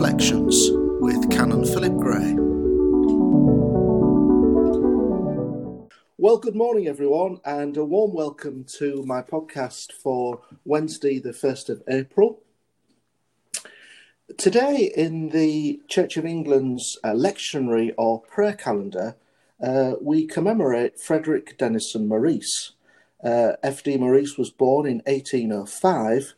Reflections with Canon Philip Gray. Well, good morning, everyone, and a warm welcome to my podcast for Wednesday, the 1st of April. Today, in the Church of England's uh, lectionary or prayer calendar, uh, we commemorate Frederick Denison Maurice. Uh, F.D. Maurice was born in 1805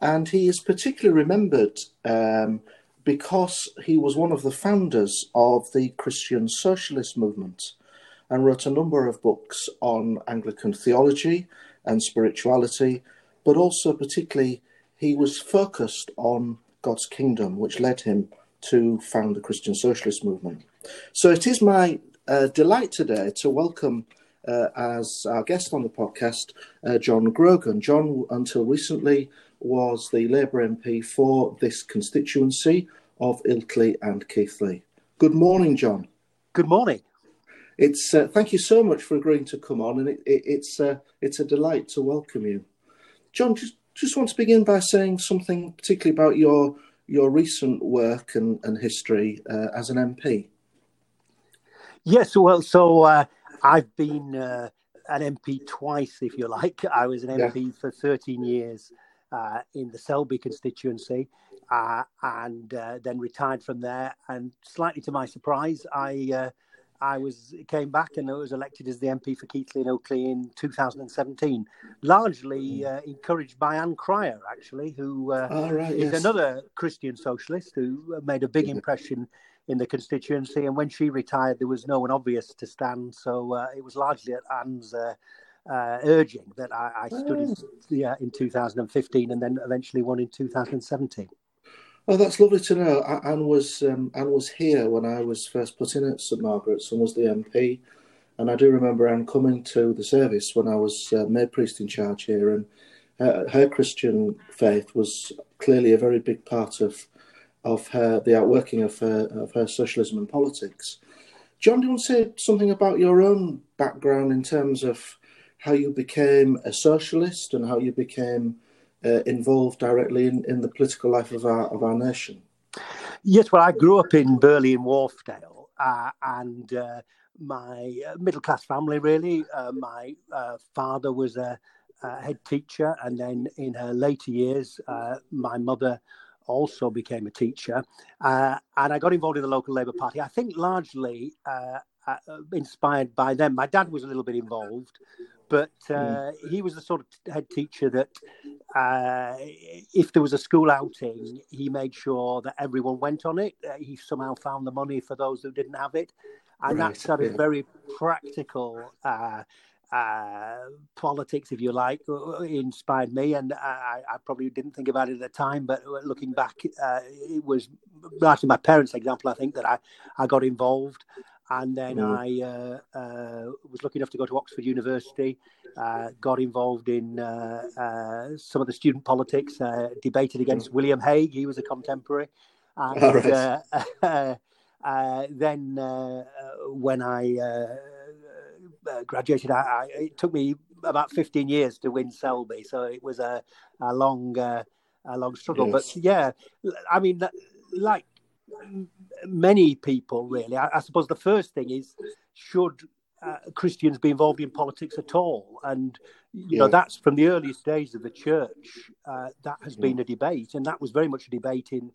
and he is particularly remembered um, because he was one of the founders of the Christian Socialist movement and wrote a number of books on Anglican theology and spirituality, but also particularly he was focused on God's kingdom, which led him to found the Christian Socialist movement. So it is my uh, delight today to welcome uh, as our guest on the podcast, uh, John Grogan. John, until recently, was the Labour MP for this constituency of Ilkley and Keighley. Good morning, John. Good morning. It's uh, thank you so much for agreeing to come on, and it, it, it's uh, it's a delight to welcome you, John. Just just want to begin by saying something particularly about your your recent work and, and history uh, as an MP. Yes, well, so uh, I've been uh, an MP twice, if you like. I was an MP yeah. for 13 years uh, in the Selby constituency, uh, and uh, then retired from there. And slightly to my surprise, I uh, I was came back and I was elected as the MP for Keighley and Ilkley in 2017, largely hmm. uh, encouraged by Anne Cryer, actually, who uh, oh, right, is yes. another Christian socialist who made a big impression in the constituency. And when she retired, there was no one obvious to stand, so it was largely at Ann's uh, urging that I, I stood oh. yeah, in 2015 and then eventually won in 2017. Oh, that's lovely to know. Anne was um, Anne was here when I was first put in at St Margaret's and was the MP, and I do remember Anne coming to the service when I was uh, made priest in charge here, and uh, her Christian faith was clearly a very big part of of her the outworking of her of her socialism and politics. John, do you want to say something about your own background in terms of how you became a socialist and how you became uh, involved directly in, in the political life of our of our nation. Yes, well, I grew up in Burley in Wharfedale, uh, and uh, my uh, middle class family really. Uh, my uh, father was a, a, head teacher, and then in her later years, my mother also became a teacher, and I got involved in the local Labour Party. I think largely inspired by them. My dad was a little bit involved, but hmm. uh, he was the sort of head teacher that uh, if there was a school outing, he made sure that everyone went on it. Uh, he somehow found the money for those who didn't have it, and right. that sort of very practical uh, uh, politics, if you like, inspired me. And I, I, probably didn't think about it at the time, but looking back, uh, it was in my parents' example, I think, that I, I got involved and then mm. I uh, uh, was lucky enough to go to Oxford University. Uh, got involved in uh, uh, some of the student politics. Uh, debated against mm. William Hague. He was a contemporary. And, right. then when I graduated, I, I, it took me about 15 years to win Selby, so it was a, a long, a long struggle. Yes. But yeah, I mean, like many people really. I, I, suppose the first thing is should uh, Christians be involved in politics at all? And you yeah. know that's from the earliest days of the church. Uh, that has yeah. been a debate, and that was very much a debate in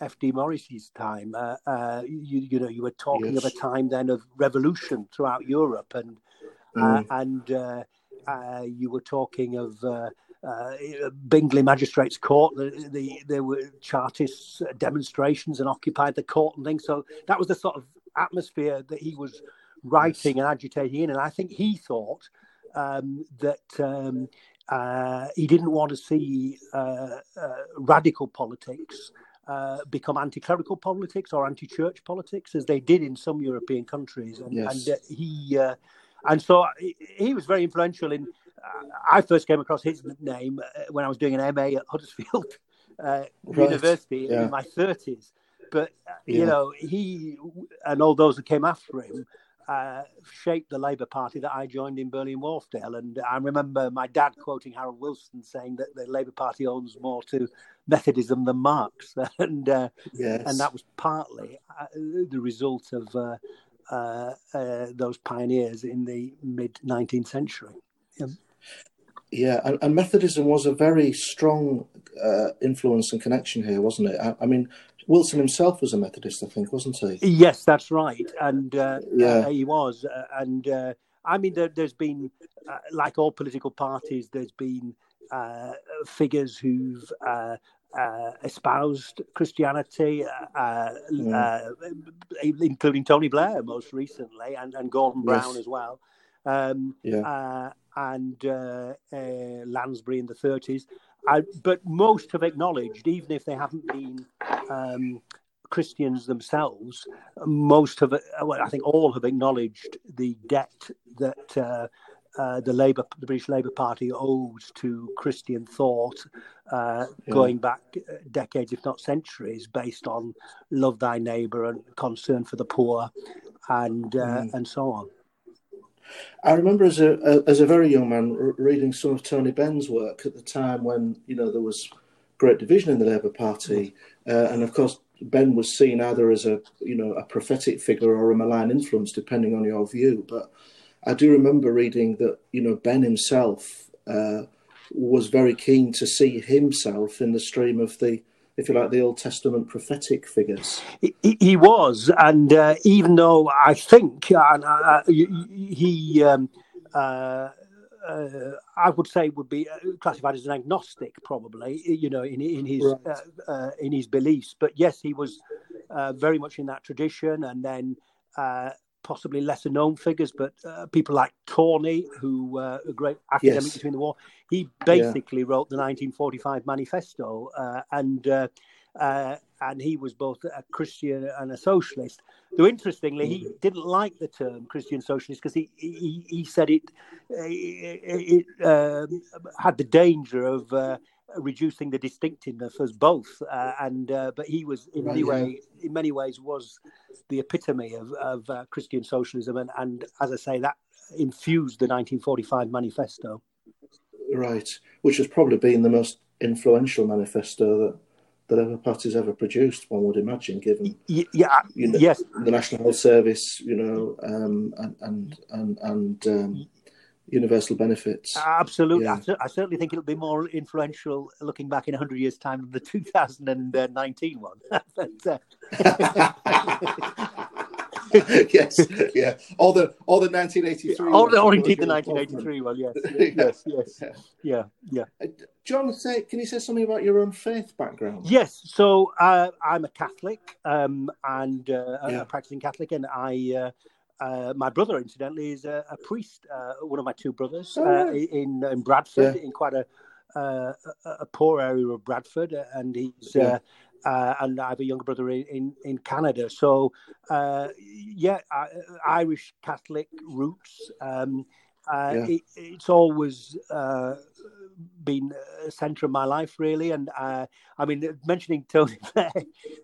F.D. Maurice's time. Uh, uh, you, you, know, you were talking yes. of a time then of revolution throughout Europe, and uh, mm. and uh, you were talking of uh, Bingley Magistrates Court. The, the, there were Chartist demonstrations and occupied the court and things. So that was the sort of atmosphere that he was writing and agitating in. And I think he thought um, that um, uh, he didn't want to see uh, uh radical politics. Uh, become anti-clerical politics or anti-church politics, as they did in some European countries, and, yes. and uh, he and so he was very influential in I first came across his name uh, when I was doing an MA at Huddersfield uh, right. University yeah. in my 30s. But, uh, yeah. you know, he and all those who came after him uh, shaped the Labour Party that I joined in Burley Wharfedale. And I remember my dad quoting Harold Wilson saying that the Labour Party owns more to Methodism than Marx, and uh, yes. and that was partly uh, the result of uh, uh, uh, those pioneers in the mid 19th century. Yeah, and, and, Methodism was a very strong influence and connection here, wasn't it? I, I mean, Wilson himself was a Methodist, I think, wasn't he? Yes, that's right, and uh, yeah, uh, he was. Uh, and uh, I mean, there, has been, uh, like all political parties, there's been uh, figures who've espoused Christianity, mm. including Tony Blair most recently, and, and Gordon Brown yes. as well. Um, yeah. and Lansbury in the 30s. I, but most have acknowledged, even if they haven't been um, Christians themselves, most have, well, I think all have acknowledged the debt that uh, uh, the Labour, the British Labour Party owes to Christian thought, uh, yeah. going back decades, if not centuries, based on love thy neighbour and concern for the poor, and uh, mm. and so on. I remember as a, a, as a very young man reading some of Tony Benn's work at the time when you know there was great division in the Labour Party, uh, and of course Benn was seen either as a you know a prophetic figure or a malign influence, depending on your view. But I do remember reading that you know Benn himself uh, was very keen to see himself in the stream of the if you like, the Old Testament prophetic figures. He, he was, and uh, even though I think uh, uh he, um, uh, uh, I would say would be uh, classified as an agnostic, probably, you know, in in his right. in his beliefs. But yes, he was very much in that tradition, and then possibly lesser known figures, but uh, people like Tawney, who were a great academic yes. between the war, he basically yeah. wrote the 1945 manifesto, uh, and uh, uh, and he was both a Christian and a socialist. Though interestingly, he mm. didn't like the term Christian socialist because he, he, he said it it, it um, had the danger of uh, reducing the distinctiveness as both. Uh, and uh, but he was in right, many yeah. ways, in many ways, was the epitome of, of uh, Christian socialism, and, and as I say, that infused the 1945 manifesto. Right, which has probably been the most influential manifesto that that ever party's ever produced. One would imagine, given yeah, you know, yes, the National Health Service, you know, um, and and and, and um, universal benefits. Absolutely. Yeah. I, I, certainly think it'll be more influential looking back in 100 years' time than the 2019 one. but, uh... yes, yeah. All the all the 1983. All, the, or indeed the 1983 one. Yes, yes, yes, yeah, yeah. Uh, John, say, can you say something about your own faith background? Yes. So uh, I'm a Catholic um, and uh, yeah. a practicing Catholic, and I uh, uh, my brother, incidentally, is a, a priest. Uh, one of my two brothers oh, uh, in in Bradford, yeah. in quite a, uh, a poor area of Bradford, uh, and he's yeah. and I have a younger brother in in, Canada. So yeah, Irish Catholic roots. Um, yeah. it, it's always been a centre of my life, really. And uh, I mean, mentioning Tony Blair,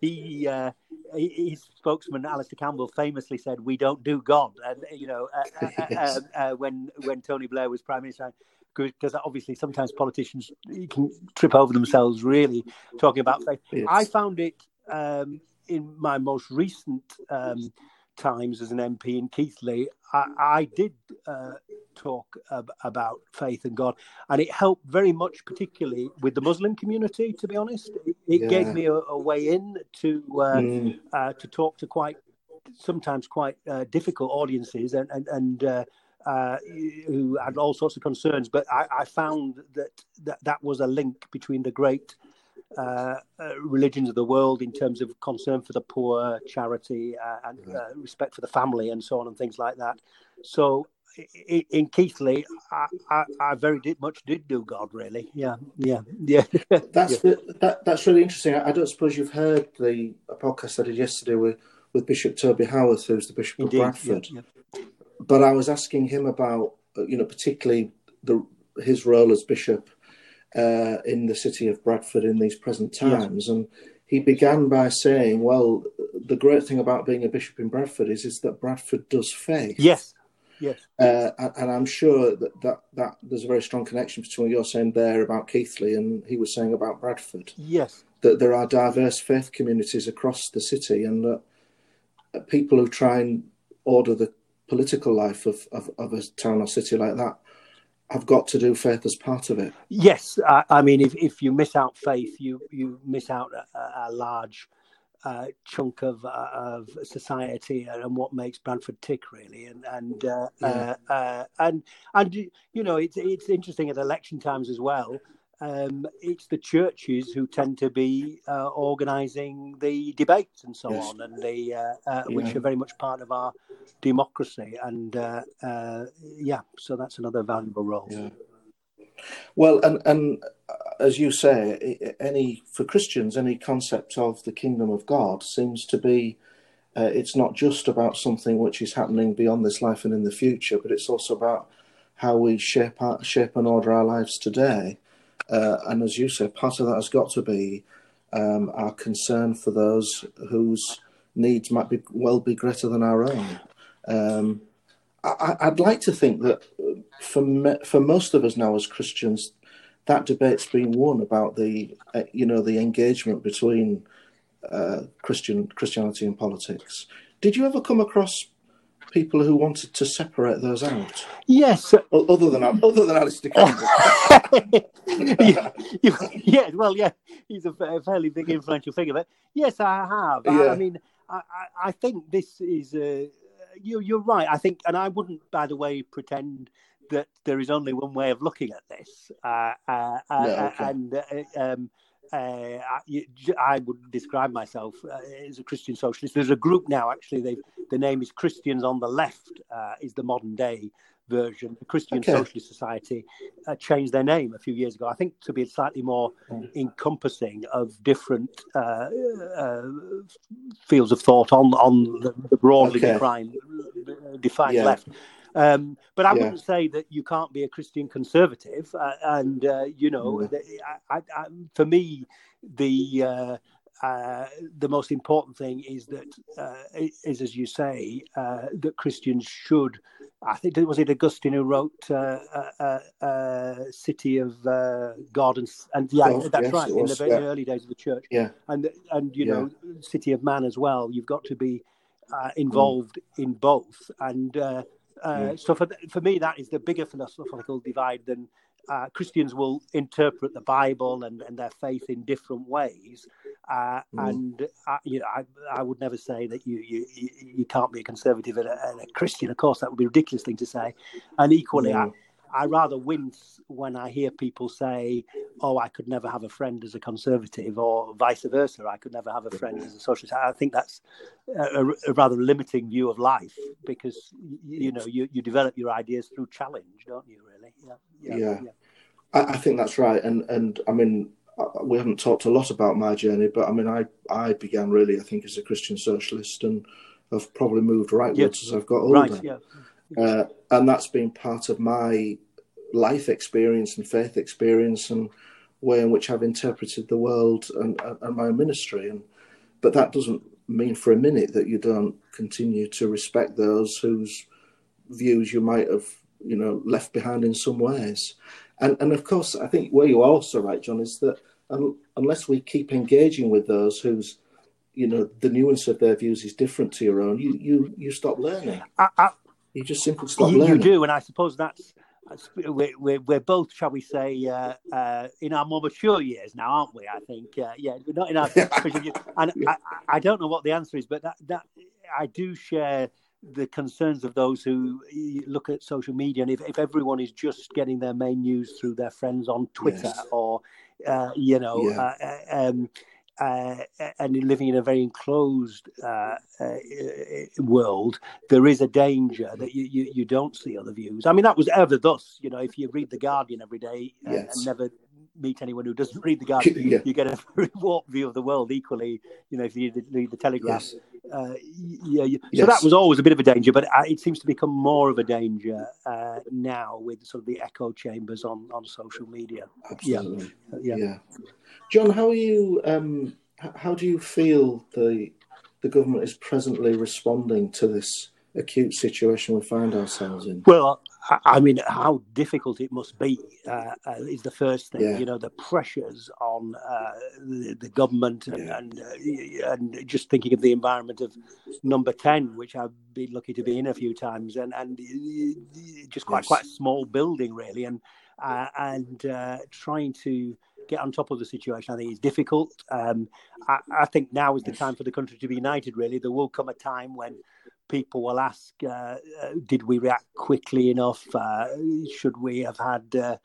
he, uh, his spokesman Alastair Campbell famously said, "We don't do God," and you know, uh, uh, uh yes. Um, uh, when when Tony Blair was prime minister. Because obviously, sometimes politicians can trip over themselves. Really, talking about faith, yes. I found it um, in my most recent um, times as an MP in Keighley, I, I did uh, talk ab- about faith and God, and it helped very much, particularly with the Muslim community. To be honest, it, it yeah. gave me a, a, way in to uh, mm. uh, to talk to quite sometimes quite uh, difficult audiences and and, and uh, uh, who had all sorts of concerns. But I, I found that, that that was a link between the great uh, uh, religions of the world in terms of concern for the poor, charity, uh, and uh, respect for the family, and so on, and things like that. So in, Keighley, I, I, I, very did, much did do God, really. Yeah, yeah, yeah. that's yeah. The, that, that's really interesting. I, I, don't suppose you've heard the podcast I did yesterday with with Bishop Toby Howarth, who's the Bishop Indeed, of Bradford. Yeah, yeah. But I was asking him about, you know, particularly the his role as bishop uh, in the city of Bradford in these present times, and he began by saying, "Well, the great thing about being a bishop in Bradford is is that Bradford does faith." Yes, yes, uh, and, I'm sure that, that that there's a very strong connection between what you're saying there about Keighley and he was saying about Bradford. Yes, that there are diverse faith communities across the city, and that people who try and order the political life of, of, of a town or city like that have got to do faith as part of it. Yes, I, I mean, if, if you miss out faith, you you miss out a, a large uh, chunk of uh, of society and what makes Bradford tick, really. And and uh, yeah. Uh, uh, and and you know, it's it's interesting at election times as well um, it's the churches who tend to be uh, organising the debates and so yes. on, and the uh, uh, yeah. which are very much part of our democracy. And uh, uh, yeah, so that's another valuable role. Yeah. Well, and and uh, as you say, any for Christians, any concept of the kingdom of God seems to be. it's not just about something which is happening beyond this life and in the future, but it's also about how we shape our, shape and order our lives today. Uh, and as you say, part of that has got to be um, our concern for those whose needs might be well be greater than our own. Um, I, would like to think that for me, for most of us now as Christians, that debate's been won about the uh, you know the engagement between uh, Christian Christianity and politics. Did you ever come across people who wanted to separate those out? Yes. Other than other than Alastair Campbell. yeah, well, yeah, he's a fairly big influential figure. But yes, I have. Yeah. I, I mean, I, I, think this is. Uh, you, you're right. I think, and I wouldn't, by the way, pretend that there is only one way of looking at this. Uh, uh, uh okay. And uh, um, uh, I, would describe myself uh, as a Christian socialist. There's a group now, actually, the name is Christians on the Left, uh, is the modern day version. The Christian okay. Socialist Society uh, changed their name a few years ago, I think, to be slightly more mm. encompassing of different uh, uh, fields of thought on, on the, the broadly okay. defined, defined yeah. left. Um, but I yeah. wouldn't say that you can't be a Christian conservative. Uh, and uh, you know, mm. I, I, I, for me, the uh, uh, the most important thing is that uh, is, as you say, uh, that Christians should. I think was it Augustine who wrote "City of God" and, and yeah, oh, that's yes, right in the very yeah. early days of the church. Yeah, and and you yeah. know, "City of Man" as well. You've got to be involved mm. in both, and uh, so for for me, that is the bigger philosophical divide than uh, Christians will interpret the Bible and, and their faith in different ways, uh, mm. and I, uh, you know, I, I would never say that you you, you can't be a conservative and a, and a Christian. Of course, that would be a ridiculous thing to say. And equally, mm. I, I rather wince when I hear people say, "Oh, I could never have a friend as a conservative," or vice versa. I could never have a friend as a socialist. I think that's a, a rather limiting view of life because you know you, you develop your ideas through challenge, don't you? Really? Yeah. Yeah. yeah. yeah. I, I, think that's right, and and I mean. Uh, we haven't talked a lot about my journey, but I mean, I, I began really, I think, as a Christian socialist, and have probably moved rightwards yeah. as I've got older. Right, yeah. Uh, and that's been part of my life experience and faith experience and way in which I've interpreted the world and, and my ministry. And but that doesn't mean for a minute that you don't continue to respect those whose views you might have, you know, left behind in some ways. And and of course, I think where you are also right, John, is that unless we keep engaging with those whose you know the nuance of their views is different to your own, you you you stop learning. I, you just simply stop you, learning. You do, and I suppose that's we're, we're, we're both, shall we say, uh, uh, in our more mature years now, aren't we? I think, uh, yeah, we're not in our. and I, I, don't know what the answer is, but that, that I do share the concerns of those who look at social media, and if, if everyone is just getting their main news through their friends on Twitter yes. or, uh, you know, yeah. Uh, um, uh, and living in a very enclosed uh, uh, world, there is a danger that you, you, you, don't see other views. I mean, that was ever thus. You know, if you read the Guardian every day uh, yes. and never meet anyone who doesn't read the Guardian, yeah. you get a very warped view of the world. Equally, you know, if you read the Telegraph, yes. uh, yeah. You, yes. So that was always a bit of a danger, but uh, it seems to become more of a danger uh, now with sort of the echo chambers on on social media. Absolutely. Yeah. yeah. John, how are you? Um, how do you feel the the government is presently responding to this acute situation we find ourselves in? Well, I mean, how difficult it must be uh, uh, is the first thing. Yeah. You know, the pressures on uh, the, the, government and yeah. and, uh, and, just thinking of the environment of Number Ten, which I've been lucky to be in a few times, and and just quite yes. quite a small building really, and uh, and uh, trying to get on top of the situation. I think is difficult. Um, I, I, think now is the time for the country to be united. Really, there will come a time when people will ask, uh, uh, did we react quickly enough? Uh, should we have had uh,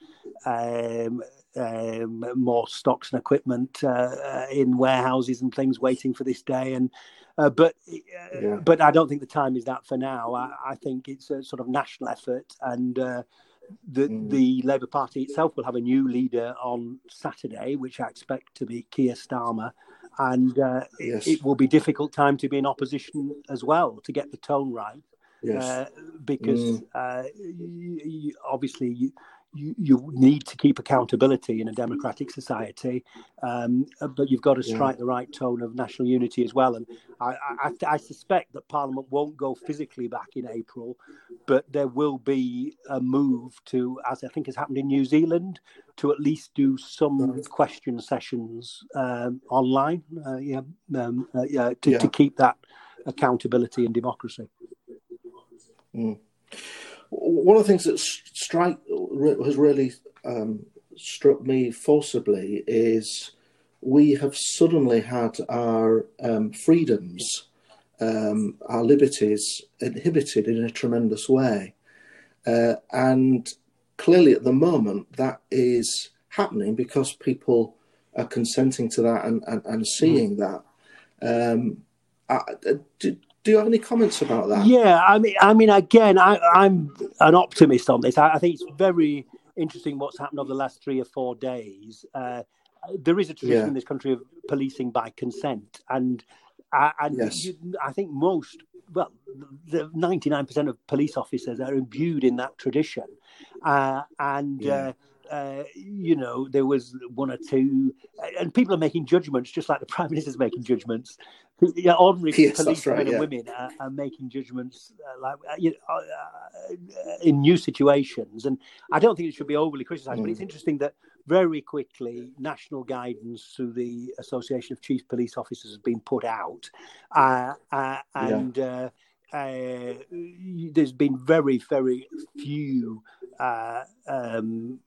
um, um, more stocks and equipment uh, in warehouses and things waiting for this day? And uh, but yeah. but I don't think the time is that for now. I, I think it's a sort of national effort and the mm. the Labour Party itself will have a new leader on Saturday, which I expect to be Keir Starmer, and uh, yes. it, it, will be difficult time to be in opposition as well to get the tone right. Yes. Uh, because mm. uh, you, you, obviously you, you, you need to keep accountability in a democratic society, um, but you've got to strike yeah. the right tone of national unity as well. And I, I, I, suspect that Parliament won't go physically back in April, but there will be a move to, as I think has happened in New Zealand, to at least do some question sessions um, online. Uh, yeah, um, uh, yeah, to, yeah, to, keep that accountability and democracy. Mm one of the things that strike has really um, struck me forcibly is we have suddenly had our um, freedoms, um, our liberties inhibited in a tremendous way, uh, and clearly at the moment that is happening because people are consenting to that and, and, and seeing mm. that. Um, I, do, do you have any comments about that? Yeah, I mean, I mean, again, I, am an optimist on this. I, I, think it's very interesting what's happened over the last three or four days. Uh, there is a tradition yeah. in this country of policing by consent, and uh, and yes. you, I think most, well, the 99% of police officers are imbued in that tradition, uh, and. Yeah. Uh, uh, you know, there was one or two, and people are making judgments, just like the prime minister's making judgments. Yeah, ordinary yes, policemen right, yeah. and women are, are, making judgments uh, like uh, you know, uh, uh, in new situations, and I don't think it should be overly criticised. Mm. But it's mm. interesting that very quickly national guidance through the Association of Chief Police Officers has been put out, and. Yeah. Uh, there's been very, very few uh, um,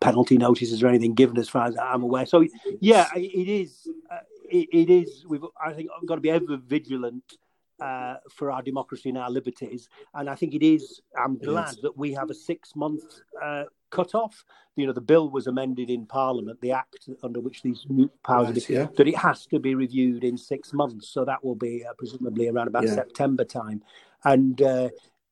penalty notices or anything given, as far as I'm aware. So, yeah, it is. Uh, it, it is. We've, I think, we've got to be ever vigilant uh, for our democracy and our liberties. And I think it is. I'm glad yes. that we have a six month uh, cut off. You know, the bill was amended in Parliament, the act under which these new powers right, yeah. that it has to be reviewed in six months. So that will be uh, presumably around about yeah. September time. And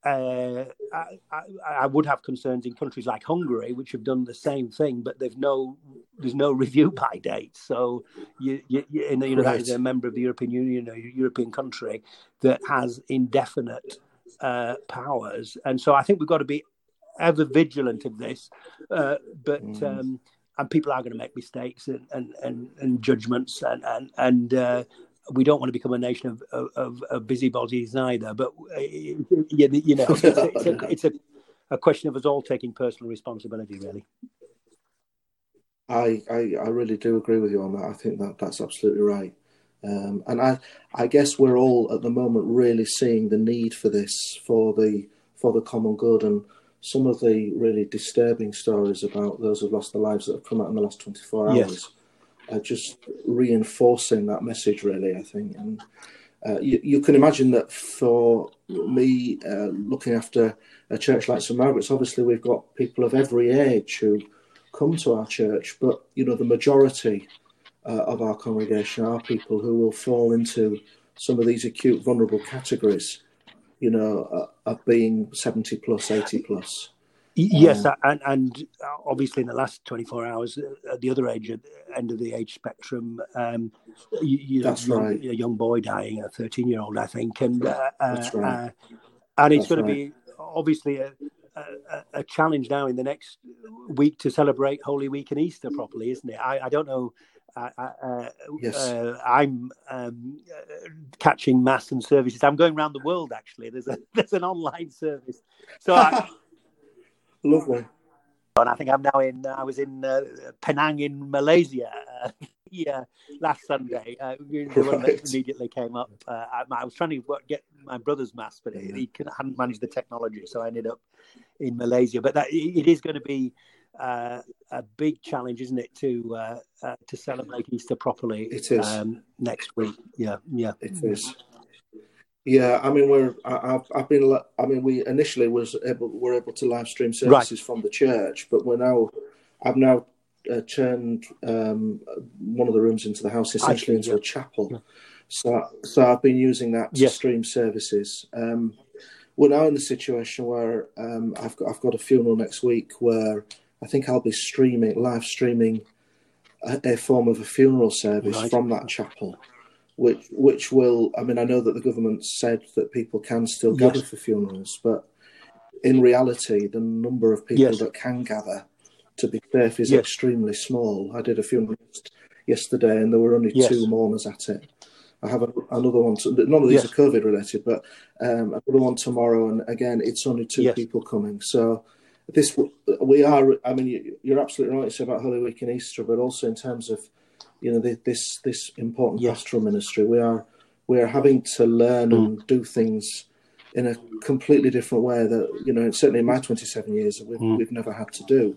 uh, I, I, I, would have concerns in countries like Hungary, which have done the same thing, but they've no there's no review by date. So you, you, you know, you know right. that is a member of the European Union, a European country that has indefinite uh, powers, and so I think we've got to be ever vigilant of this. Uh, but mm. um, and people are going to make mistakes and and, and, and judgments and and and uh, we don't want to become a nation of, of, of busybodies either. But uh, you, you know, it's, a, it's, a, it's a, a, question of us all taking personal responsibility, really. I, I, I really do agree with you on that. I think that that's absolutely right. Um, and I I guess we're all at the moment really seeing the need for this for the for the common good and some of the really disturbing stories about those who've lost their lives that have come out in the last 24 hours. Yes uh, just reinforcing that message, really, I think. And uh, you, you, can imagine that for me, uh, looking after a church like St Margaret's, obviously we've got people of every age who come to our church, but you know the majority uh, of our congregation are people who will fall into some of these acute vulnerable categories, you know, uh, of being 70 plus, 80 plus. Yes, um, and, and obviously in the last 24 hours, uh, at the other age, at the end of the age spectrum, um, you, you that's know, right. a young boy dying, a 13 year old, I think, and uh, uh, right. uh, and it's going right. to be obviously a, a, a, challenge now in the next week to celebrate Holy Week and Easter properly, isn't it? I, I don't know. I, uh, yes. Uh, I'm um, catching mass and services. I'm going around the world. Actually, there's a there's an online service. So I, lovely. And I think I'm now in. I was in uh, Penang in Malaysia. yeah, last Sunday. Uh, the one that immediately came up. Uh, I, I, was trying to get my brother's mask, but yeah. he hadn't managed the technology, so I ended up in Malaysia. But that, it is going to be uh, a big challenge, isn't it, to uh, uh, to celebrate Easter properly? It is um, next week. Yeah, yeah, it is. Yeah, I mean, we're I've, I've been I mean, we initially was able we're able to live stream services right. from the church, but we're now I've now uh, turned um, one of the rooms into the house essentially into yeah. a chapel. Yeah. So, so I've been using that to stream services. Um, we're now in the situation where um, I've got I've got a funeral next week where I think I'll be streaming live streaming a, a form of a funeral service right. from that chapel, which which will I mean I know that the government said that people can still gather yes. for funerals, but in reality the number of people yes. that can gather to be safe is yes. extremely small. I did a funeral yesterday, and there were only two mourners at it. I have a, another one. To, none of these are COVID related, but um, another one tomorrow, and again, it's only two people coming. So this we are. I mean, you're absolutely right. It's about Holy Week and Easter, but also in terms of you know this this important pastoral ministry, we are we are having to learn mm. and do things in a completely different way that you know certainly in my 27 years we've, mm. we've never had to do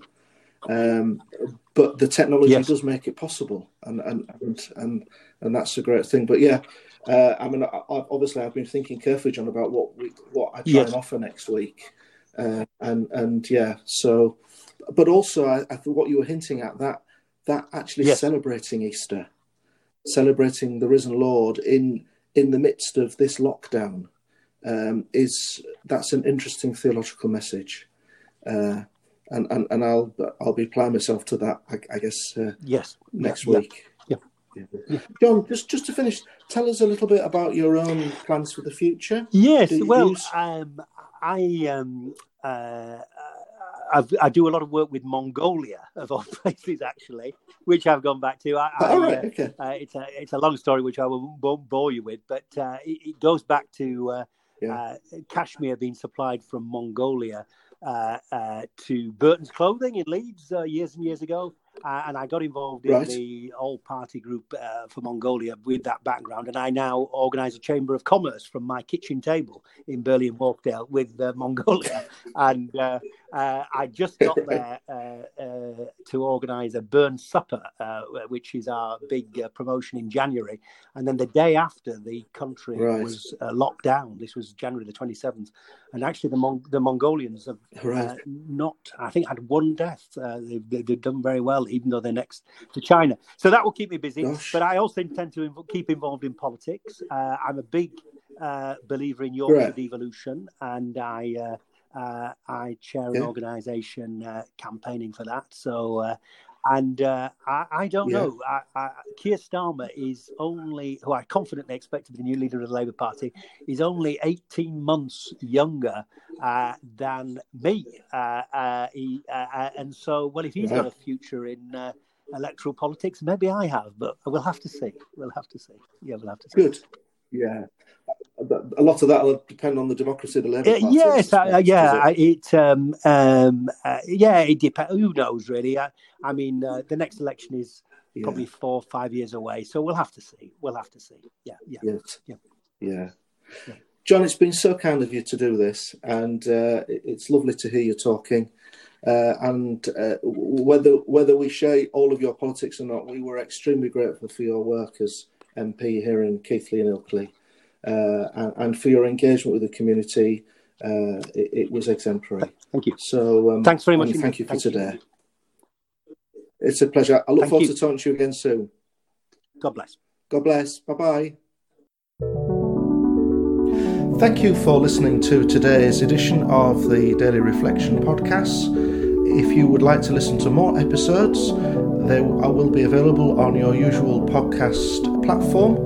um, but the technology yes. does make it possible, and, and and and and that's a great thing. But yeah, uh, I mean, I, obviously, I've been thinking carefully, John, about what we, what I try yes. and offer next week, uh, and and yeah, so, but also, I, I what you were hinting at that that actually yes. celebrating Easter, celebrating the risen Lord in in the midst of this lockdown, um, is that's an interesting theological message. Uh, and, and, and I'll I'll be applying myself to that. I, I guess. Uh, yes. Next yeah, week. Yeah. yeah. John, just just to finish, tell us a little bit about your own plans for the future. Yes. well, um, I um, uh, i do a lot of work with Mongolia of all places, actually, which I've gone back to. I, oh, right, uh, okay. Uh, it's a it's a long story which I won't bore you with, but uh, it, it, goes back to uh, yeah. cashmere being supplied from Mongolia uh, uh, to Burton's Clothing in Leeds uh, years and years ago. Uh, and I got involved in the all party group uh, for Mongolia with that background. And I now organise a chamber of commerce from my kitchen table in Burley and Wharfedale with uh, Mongolia. and uh, uh, I just got there uh, to organise a burn supper, which is our big promotion in January. And then the day after, the country right. was locked down. This was January the 27th. And actually, the, Mon- the Mongolians have right. not, I think, had one death. They've, they've done very well even though they're next to China. So that will keep me busy. Gosh. But I also intend to inv- keep involved in politics. Uh, I'm a big uh, believer in Yorkshire right. devolution, and I. Uh, I chair an yeah. organisation uh, campaigning for that. So uh, and uh, I, I, don't yeah. know. I, I, Keir Starmer is only, who I confidently expect to be the new leader of the Labour Party, is only 18 months younger uh, than me. Uh, uh he, and so, well, if he's yeah. got a future in electoral politics, maybe I have, but we'll have to see. We'll have to see. Yeah, we'll have to see. Good. Yeah a lot of that will depend on the democracy of the Labour Party. yes, uh, yeah, it, um, um, uh, yeah, it depends. Who knows, really? I, I mean, uh, the next election is yeah. probably four, five years away, so we'll have to see. We'll have to see. Yeah, yeah, yes. yeah, yeah. yeah. John, it's been so kind of you to do this, and uh, it's lovely to hear you talking. Uh, and uh, whether whether we share all of your politics or not, we were extremely grateful for your work as MP here in Keighley and Ilkley. Uh, and, and, for your engagement with the community. Uh, it, it, was exemplary. Thank you. So um, thanks very much. Thank you for thank today. You. It's a pleasure. I look thank forward you. to talking to you again soon. God bless. God bless. Bye bye. Thank you for listening to today's edition of the Daily Reflection podcast. If you would like to listen to more episodes, they will be available on your usual podcast platform.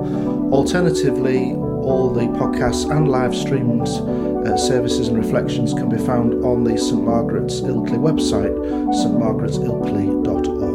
Alternatively, all the podcasts and live streams uh, services and reflections can be found on the St Margaret's Ilkley website, stmargaretsilkley.org.